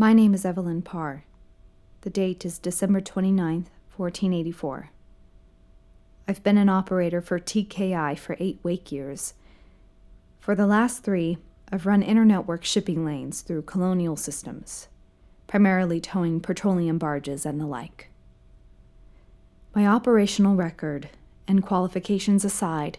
My name is Evelyn Parr. The date is December 29th, 1484. I've been an operator for TKI for eight wake years. For the last three, I've run internetwork shipping lanes through colonial systems, primarily towing petroleum barges and the like. My operational record and qualifications aside,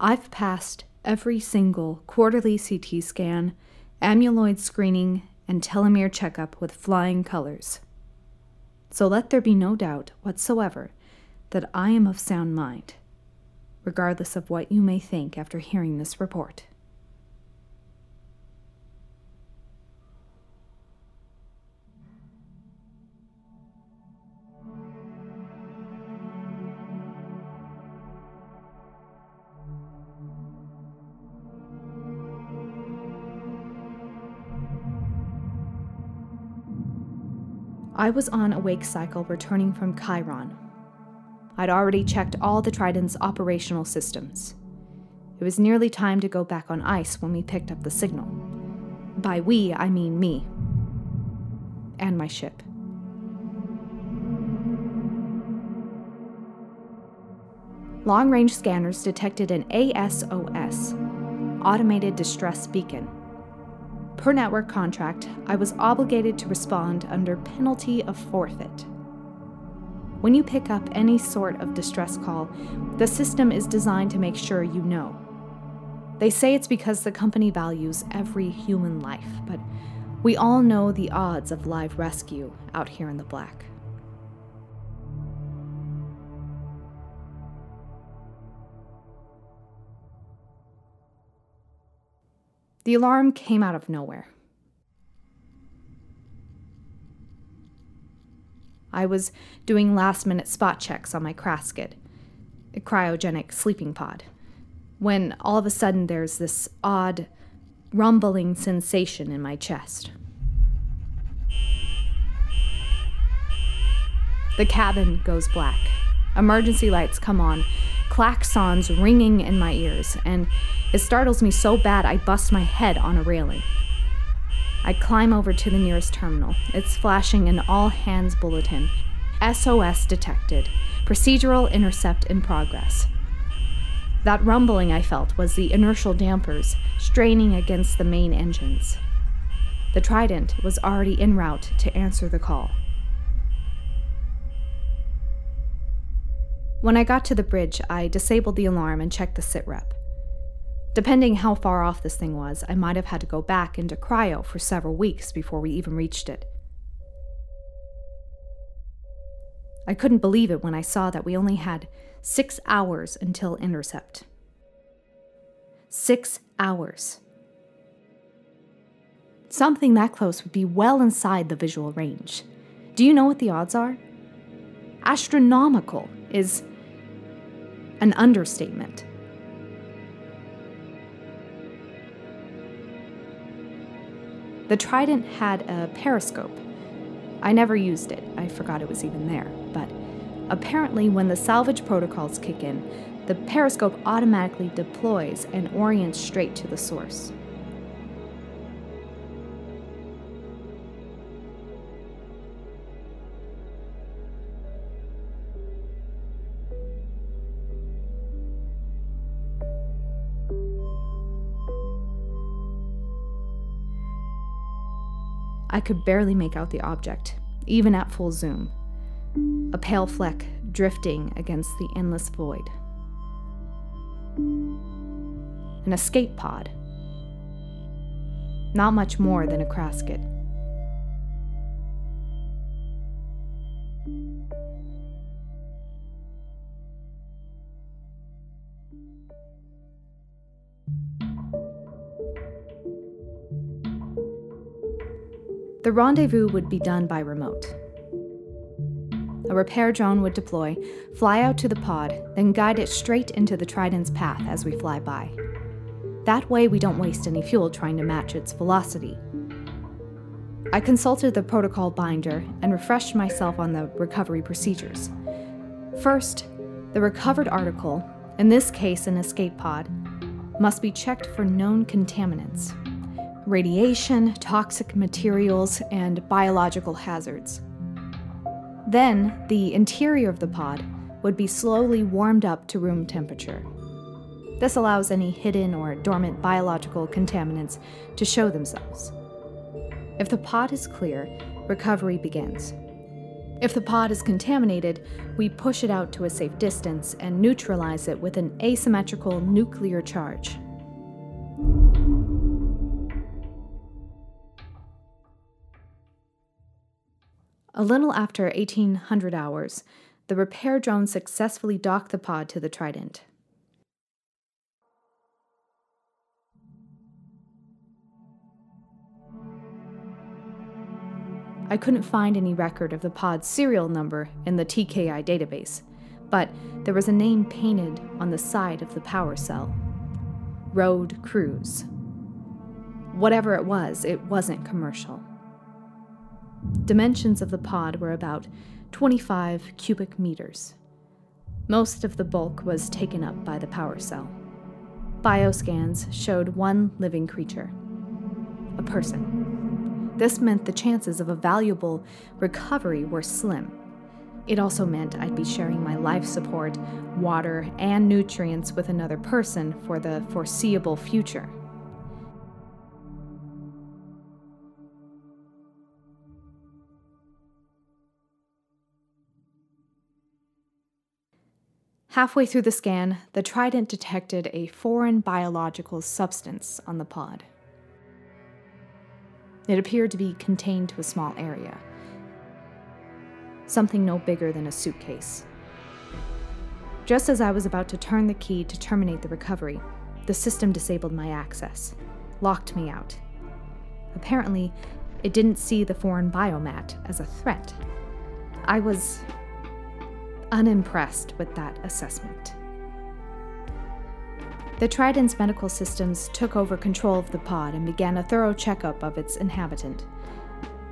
I've passed every single quarterly CT scan, amyloid screening, and telomere checkup with flying colors. So let there be no doubt whatsoever that I am of sound mind, regardless of what you may think after hearing this report. I was on a wake cycle returning from Chiron. I'd already checked all the Trident's operational systems. It was nearly time to go back on ice when we picked up the signal. By we, I mean me. And my ship. Long range scanners detected an ASOS, Automated Distress Beacon, Per network contract, I was obligated to respond under penalty of forfeit. When you pick up any sort of distress call, the system is designed to make sure you know. They say it's because the company values every human life, but we all know the odds of live rescue out here in the black. The alarm came out of nowhere. I was doing last minute spot checks on my Kraskid, a cryogenic sleeping pod, when all of a sudden there's this odd, rumbling sensation in my chest. The cabin goes black. Emergency lights come on, claxons ringing in my ears, and it startles me so bad I bust my head on a railing. I climb over to the nearest terminal. It's flashing an all hands bulletin SOS detected, procedural intercept in progress. That rumbling I felt was the inertial dampers straining against the main engines. The Trident was already en route to answer the call. When I got to the bridge, I disabled the alarm and checked the sitrep. Depending how far off this thing was, I might have had to go back into cryo for several weeks before we even reached it. I couldn't believe it when I saw that we only had six hours until intercept. Six hours. Something that close would be well inside the visual range. Do you know what the odds are? Astronomical is an understatement. The Trident had a periscope. I never used it, I forgot it was even there, but apparently, when the salvage protocols kick in, the periscope automatically deploys and orients straight to the source. I could barely make out the object, even at full zoom. A pale fleck drifting against the endless void. An escape pod. Not much more than a Kraskid. The rendezvous would be done by remote. A repair drone would deploy, fly out to the pod, then guide it straight into the Trident's path as we fly by. That way, we don't waste any fuel trying to match its velocity. I consulted the protocol binder and refreshed myself on the recovery procedures. First, the recovered article, in this case an escape pod, must be checked for known contaminants radiation, toxic materials, and biological hazards. Then, the interior of the pod would be slowly warmed up to room temperature. This allows any hidden or dormant biological contaminants to show themselves. If the pod is clear, recovery begins. If the pod is contaminated, we push it out to a safe distance and neutralize it with an asymmetrical nuclear charge. A little after 1800 hours, the repair drone successfully docked the pod to the Trident. I couldn't find any record of the pod's serial number in the TKI database, but there was a name painted on the side of the power cell Road Cruise. Whatever it was, it wasn't commercial. Dimensions of the pod were about 25 cubic meters. Most of the bulk was taken up by the power cell. Bioscans showed one living creature a person. This meant the chances of a valuable recovery were slim. It also meant I'd be sharing my life support, water, and nutrients with another person for the foreseeable future. Halfway through the scan, the Trident detected a foreign biological substance on the pod. It appeared to be contained to a small area, something no bigger than a suitcase. Just as I was about to turn the key to terminate the recovery, the system disabled my access, locked me out. Apparently, it didn't see the foreign biomat as a threat. I was unimpressed with that assessment. The Trident's medical systems took over control of the pod and began a thorough checkup of its inhabitant.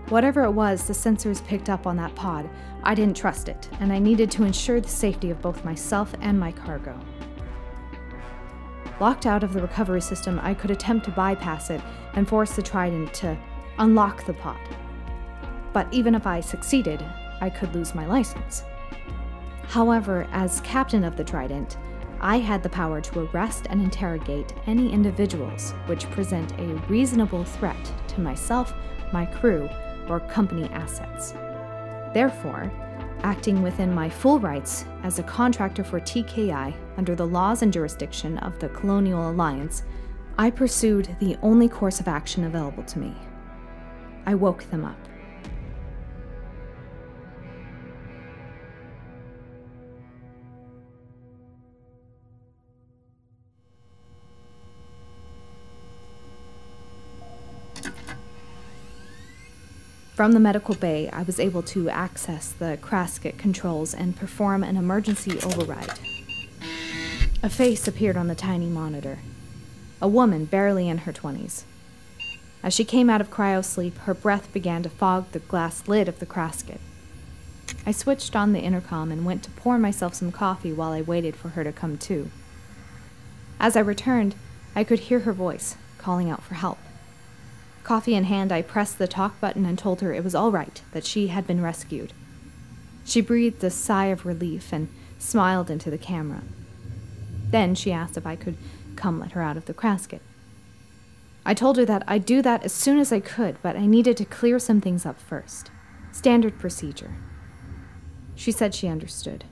Whatever it was the sensors picked up on that pod, I didn't trust it, and I needed to ensure the safety of both myself and my cargo. Locked out of the recovery system, I could attempt to bypass it and force the Trident to unlock the pod. But even if I succeeded, I could lose my license. However, as captain of the Trident, I had the power to arrest and interrogate any individuals which present a reasonable threat to myself, my crew, or company assets. Therefore, acting within my full rights as a contractor for TKI under the laws and jurisdiction of the Colonial Alliance, I pursued the only course of action available to me. I woke them up. From the medical bay, I was able to access the Krasket controls and perform an emergency override. A face appeared on the tiny monitor. A woman barely in her 20s. As she came out of cryosleep, her breath began to fog the glass lid of the Krasket. I switched on the intercom and went to pour myself some coffee while I waited for her to come to. As I returned, I could hear her voice calling out for help. Coffee in hand, I pressed the talk button and told her it was all right, that she had been rescued. She breathed a sigh of relief and smiled into the camera. Then she asked if I could come let her out of the Krasket. I told her that I'd do that as soon as I could, but I needed to clear some things up first. Standard procedure. She said she understood.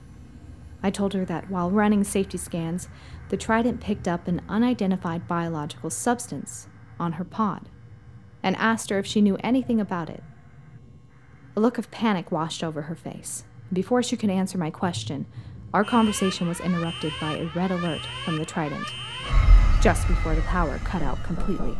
I told her that while running safety scans, the Trident picked up an unidentified biological substance on her pod and asked her if she knew anything about it. A look of panic washed over her face. Before she could answer my question, our conversation was interrupted by a red alert from the Trident, just before the power cut out completely.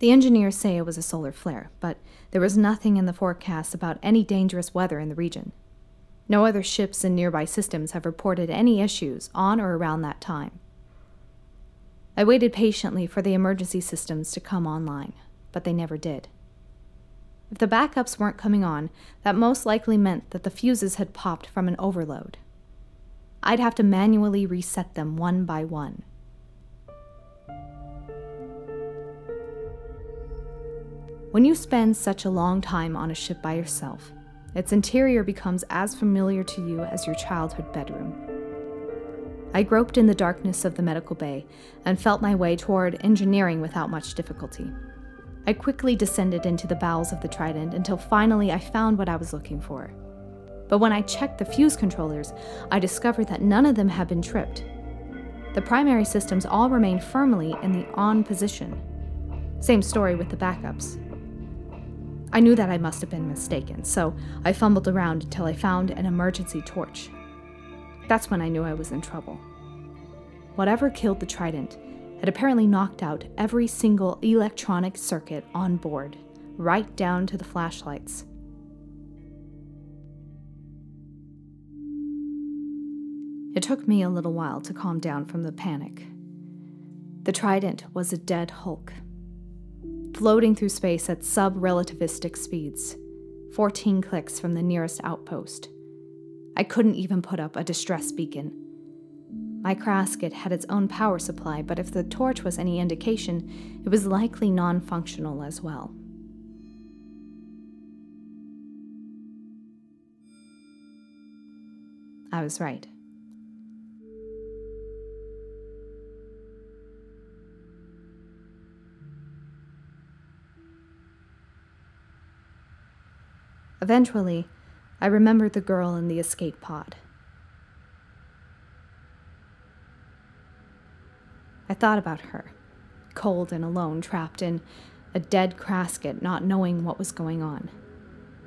The engineers say it was a solar flare, but there was nothing in the forecast about any dangerous weather in the region. No other ships in nearby systems have reported any issues on or around that time. I waited patiently for the emergency systems to come online, but they never did. If the backups weren't coming on, that most likely meant that the fuses had popped from an overload. I'd have to manually reset them one by one. When you spend such a long time on a ship by yourself, its interior becomes as familiar to you as your childhood bedroom. I groped in the darkness of the medical bay and felt my way toward engineering without much difficulty. I quickly descended into the bowels of the Trident until finally I found what I was looking for. But when I checked the fuse controllers, I discovered that none of them had been tripped. The primary systems all remained firmly in the on position. Same story with the backups. I knew that I must have been mistaken, so I fumbled around until I found an emergency torch. That's when I knew I was in trouble. Whatever killed the Trident had apparently knocked out every single electronic circuit on board, right down to the flashlights. It took me a little while to calm down from the panic. The Trident was a dead hulk, floating through space at sub relativistic speeds, 14 clicks from the nearest outpost. I couldn't even put up a distress beacon. My Krasket had its own power supply, but if the torch was any indication, it was likely non functional as well. I was right. Eventually, I remembered the girl in the escape pod. I thought about her, cold and alone, trapped in a dead Krasket, not knowing what was going on.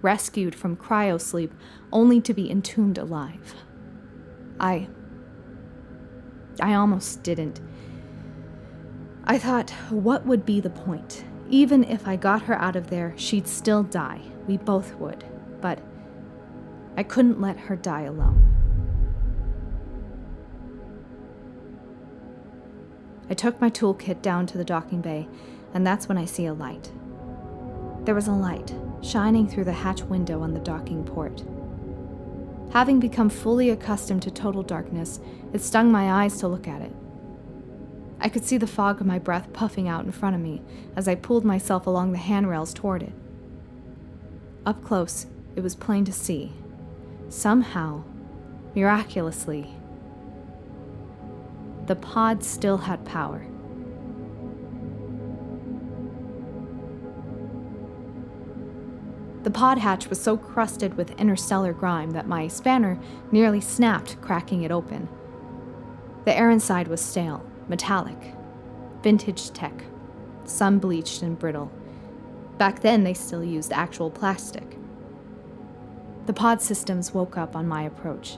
Rescued from cryosleep, only to be entombed alive. I. I almost didn't. I thought, what would be the point? Even if I got her out of there, she'd still die. We both would. But I couldn't let her die alone. I took my toolkit down to the docking bay, and that's when I see a light. There was a light shining through the hatch window on the docking port. Having become fully accustomed to total darkness, it stung my eyes to look at it. I could see the fog of my breath puffing out in front of me as I pulled myself along the handrails toward it. Up close, it was plain to see Somehow, miraculously, the pod still had power. The pod hatch was so crusted with interstellar grime that my spanner nearly snapped, cracking it open. The air inside was stale, metallic, vintage tech, sun bleached and brittle. Back then, they still used actual plastic. The pod systems woke up on my approach.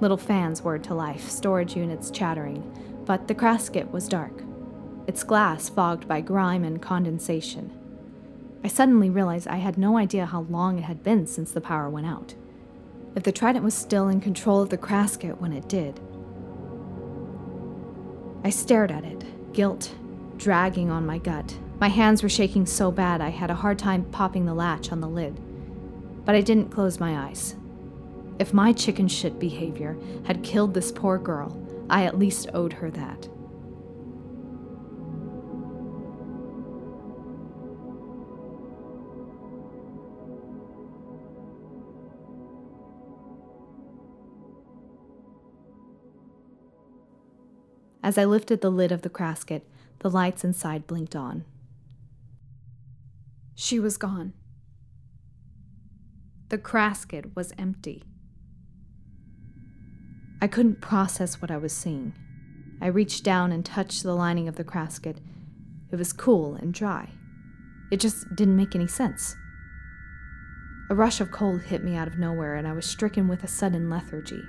Little fans whirred to life, storage units chattering, but the Krasket was dark, its glass fogged by grime and condensation. I suddenly realized I had no idea how long it had been since the power went out. If the Trident was still in control of the Krasket when it did. I stared at it, guilt dragging on my gut. My hands were shaking so bad I had a hard time popping the latch on the lid but I didn't close my eyes. If my chicken shit behavior had killed this poor girl, I at least owed her that. As I lifted the lid of the Krasket, the lights inside blinked on. She was gone. The Krasket was empty. I couldn't process what I was seeing. I reached down and touched the lining of the Krasket. It was cool and dry. It just didn't make any sense. A rush of cold hit me out of nowhere, and I was stricken with a sudden lethargy.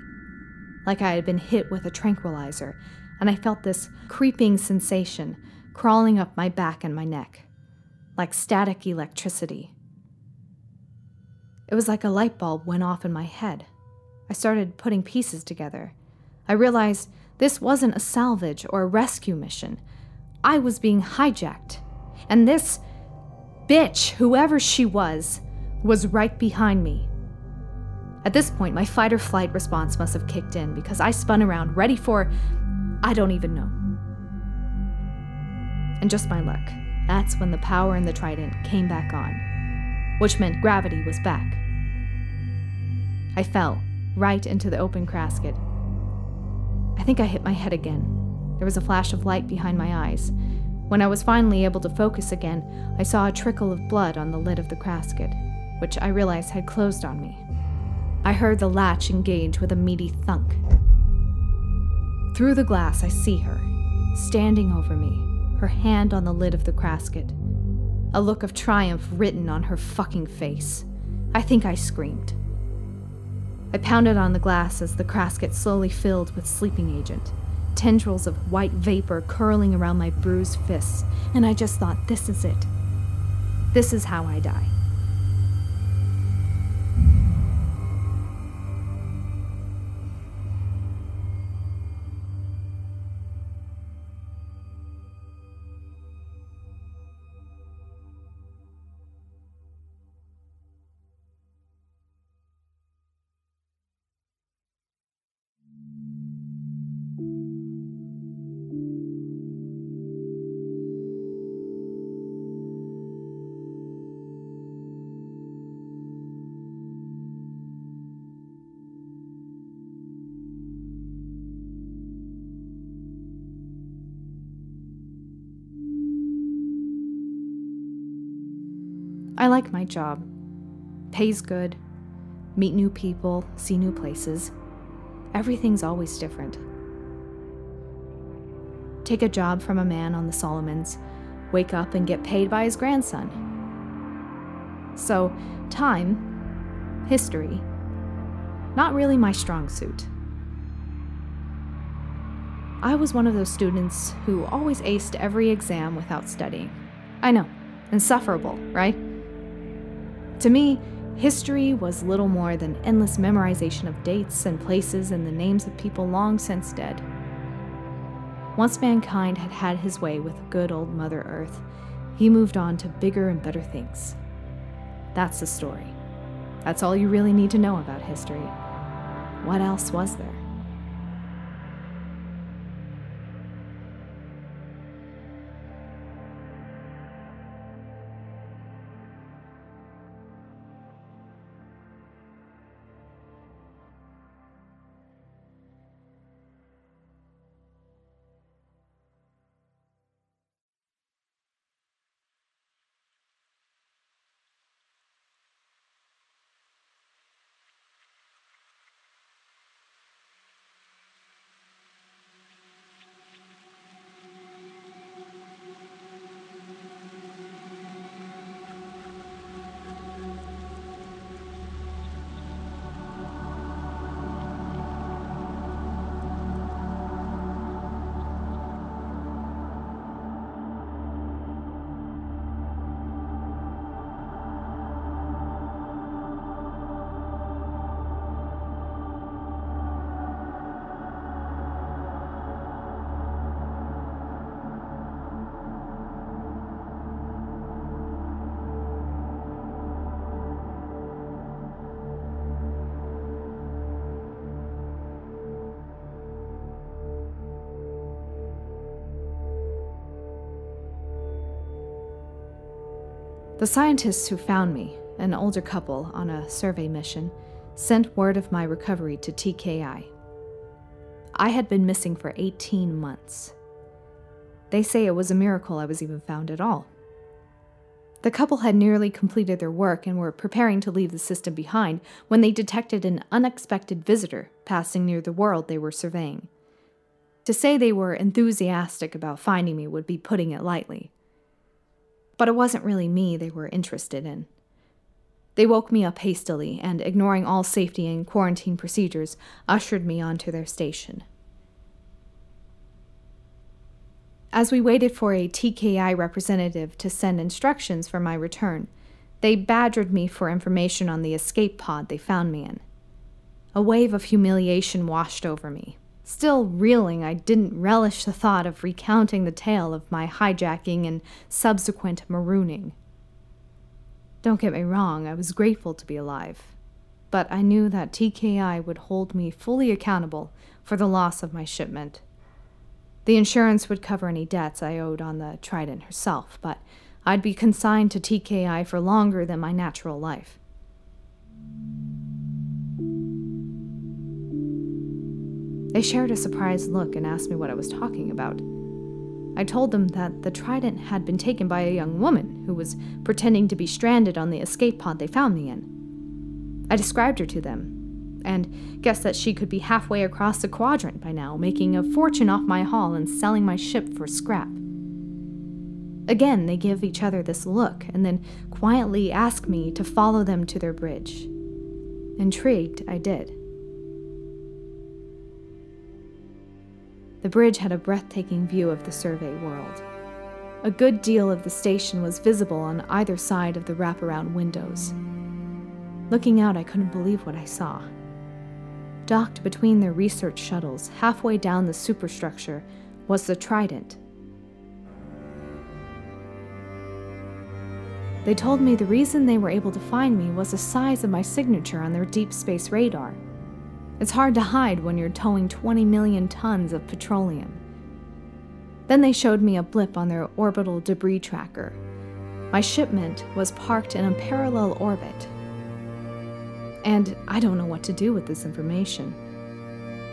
Like I had been hit with a tranquilizer, and I felt this creeping sensation crawling up my back and my neck, like static electricity. It was like a light bulb went off in my head. I started putting pieces together. I realized this wasn't a salvage or a rescue mission. I was being hijacked. And this bitch, whoever she was, was right behind me. At this point, my fight or flight response must have kicked in because I spun around, ready for I don't even know. And just my luck, that's when the power in the trident came back on, which meant gravity was back. I fell right into the open casket. I think I hit my head again. There was a flash of light behind my eyes. When I was finally able to focus again, I saw a trickle of blood on the lid of the casket, which I realized had closed on me. I heard the latch engage with a meaty thunk. Through the glass, I see her, standing over me, her hand on the lid of the casket, a look of triumph written on her fucking face. I think I screamed. I pounded on the glass as the casket slowly filled with sleeping agent, tendrils of white vapor curling around my bruised fists, and I just thought, this is it. This is how I die. Like my job. Pays good, meet new people, see new places. Everything's always different. Take a job from a man on the Solomons, wake up and get paid by his grandson. So, time, history, not really my strong suit. I was one of those students who always aced every exam without studying. I know, insufferable, right? To me, history was little more than endless memorization of dates and places and the names of people long since dead. Once mankind had had his way with good old Mother Earth, he moved on to bigger and better things. That's the story. That's all you really need to know about history. What else was there? The scientists who found me, an older couple on a survey mission, sent word of my recovery to TKI. I had been missing for 18 months. They say it was a miracle I was even found at all. The couple had nearly completed their work and were preparing to leave the system behind when they detected an unexpected visitor passing near the world they were surveying. To say they were enthusiastic about finding me would be putting it lightly but it wasn't really me they were interested in. They woke me up hastily and, ignoring all safety and quarantine procedures, ushered me onto their station. As we waited for a TKI representative to send instructions for my return, they badgered me for information on the escape pod they found me in. A wave of humiliation washed over me. Still reeling, I didn't relish the thought of recounting the tale of my hijacking and subsequent marooning. Don't get me wrong, I was grateful to be alive, but I knew that TKI would hold me fully accountable for the loss of my shipment. The insurance would cover any debts I owed on the Trident herself, but I'd be consigned to TKI for longer than my natural life. They shared a surprised look and asked me what I was talking about. I told them that the Trident had been taken by a young woman who was pretending to be stranded on the escape pod they found me in. I described her to them, and guessed that she could be halfway across the quadrant by now, making a fortune off my haul and selling my ship for scrap. Again, they give each other this look and then quietly ask me to follow them to their bridge. Intrigued, I did. The bridge had a breathtaking view of the survey world. A good deal of the station was visible on either side of the wraparound windows. Looking out, I couldn't believe what I saw. Docked between their research shuttles, halfway down the superstructure, was the Trident. They told me the reason they were able to find me was the size of my signature on their deep space radar. It's hard to hide when you're towing 20 million tons of petroleum. Then they showed me a blip on their orbital debris tracker. My shipment was parked in a parallel orbit. And I don't know what to do with this information.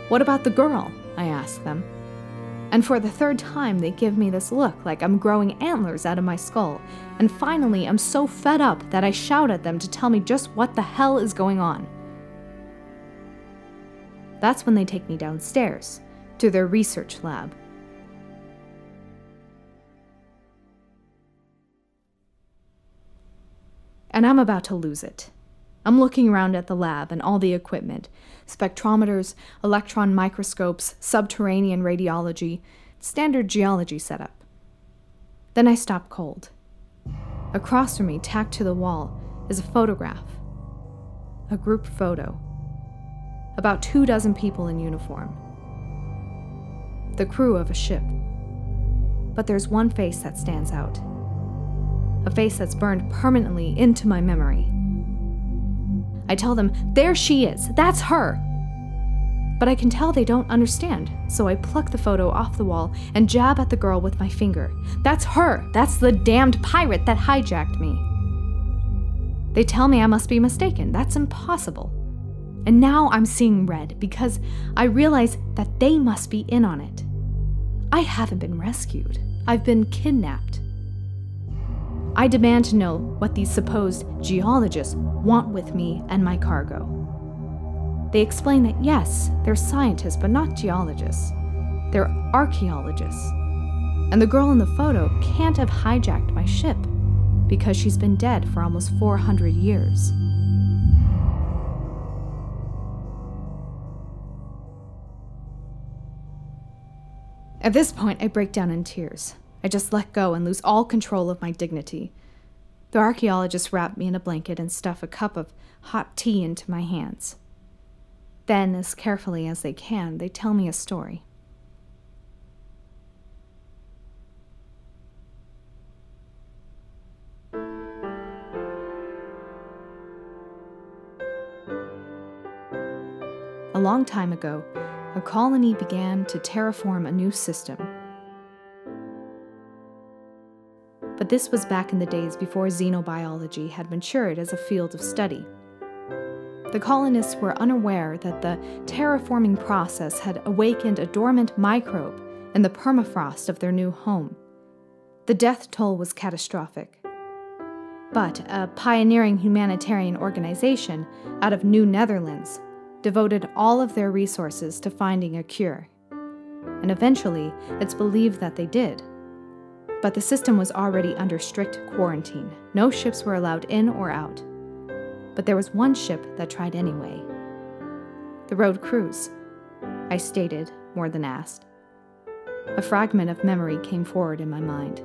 What about the girl? I asked them. And for the third time, they give me this look like I'm growing antlers out of my skull. And finally, I'm so fed up that I shout at them to tell me just what the hell is going on. That's when they take me downstairs to their research lab. And I'm about to lose it. I'm looking around at the lab and all the equipment spectrometers, electron microscopes, subterranean radiology, standard geology setup. Then I stop cold. Across from me, tacked to the wall, is a photograph. A group photo about two dozen people in uniform. The crew of a ship. But there's one face that stands out. A face that's burned permanently into my memory. I tell them, There she is! That's her! But I can tell they don't understand, so I pluck the photo off the wall and jab at the girl with my finger. That's her! That's the damned pirate that hijacked me! They tell me I must be mistaken. That's impossible. And now I'm seeing red because I realize that they must be in on it. I haven't been rescued, I've been kidnapped. I demand to know what these supposed geologists want with me and my cargo. They explain that yes, they're scientists, but not geologists. They're archaeologists. And the girl in the photo can't have hijacked my ship because she's been dead for almost 400 years. At this point, I break down in tears. I just let go and lose all control of my dignity. The archaeologists wrap me in a blanket and stuff a cup of hot tea into my hands. Then, as carefully as they can, they tell me a story. A long time ago, a colony began to terraform a new system. But this was back in the days before xenobiology had matured as a field of study. The colonists were unaware that the terraforming process had awakened a dormant microbe in the permafrost of their new home. The death toll was catastrophic. But a pioneering humanitarian organization out of New Netherlands devoted all of their resources to finding a cure. And eventually, it's believed that they did. But the system was already under strict quarantine. No ships were allowed in or out. But there was one ship that tried anyway. The Road Cruise. I stated, more than asked. A fragment of memory came forward in my mind.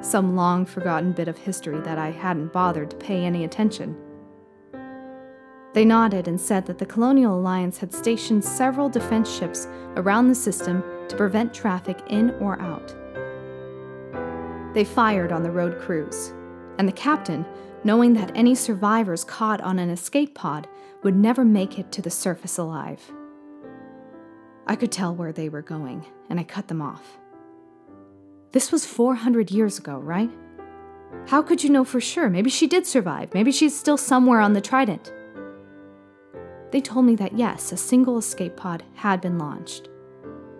Some long forgotten bit of history that I hadn't bothered to pay any attention. They nodded and said that the Colonial Alliance had stationed several defense ships around the system to prevent traffic in or out. They fired on the Road Cruise, and the captain, knowing that any survivors caught on an escape pod would never make it to the surface alive. I could tell where they were going, and I cut them off. This was 400 years ago, right? How could you know for sure? Maybe she did survive. Maybe she's still somewhere on the Trident. They told me that yes, a single escape pod had been launched.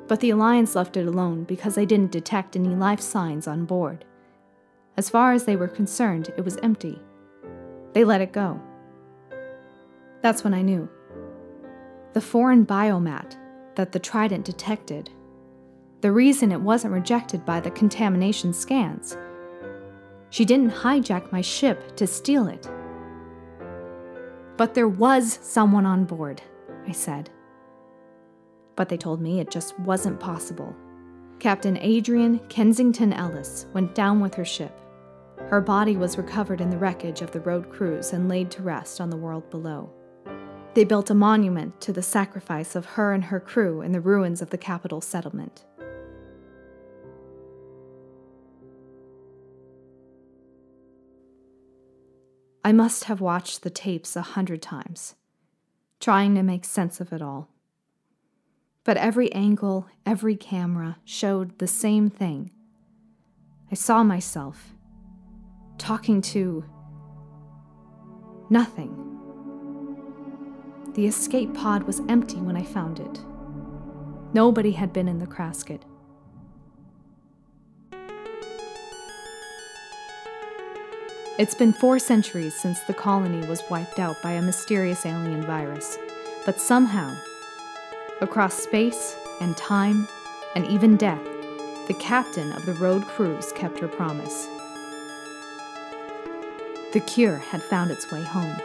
But the Alliance left it alone because they didn't detect any life signs on board. As far as they were concerned, it was empty. They let it go. That's when I knew. The foreign biomat that the Trident detected, the reason it wasn't rejected by the contamination scans. She didn't hijack my ship to steal it. But there was someone on board, I said. But they told me it just wasn't possible. Captain Adrian Kensington Ellis went down with her ship. Her body was recovered in the wreckage of the road cruise and laid to rest on the world below. They built a monument to the sacrifice of her and her crew in the ruins of the capital settlement. I must have watched the tapes a hundred times, trying to make sense of it all. But every angle, every camera showed the same thing. I saw myself talking to nothing. The escape pod was empty when I found it. Nobody had been in the casket. It's been four centuries since the colony was wiped out by a mysterious alien virus, but somehow, across space and time and even death, the captain of the road cruise kept her promise. The cure had found its way home.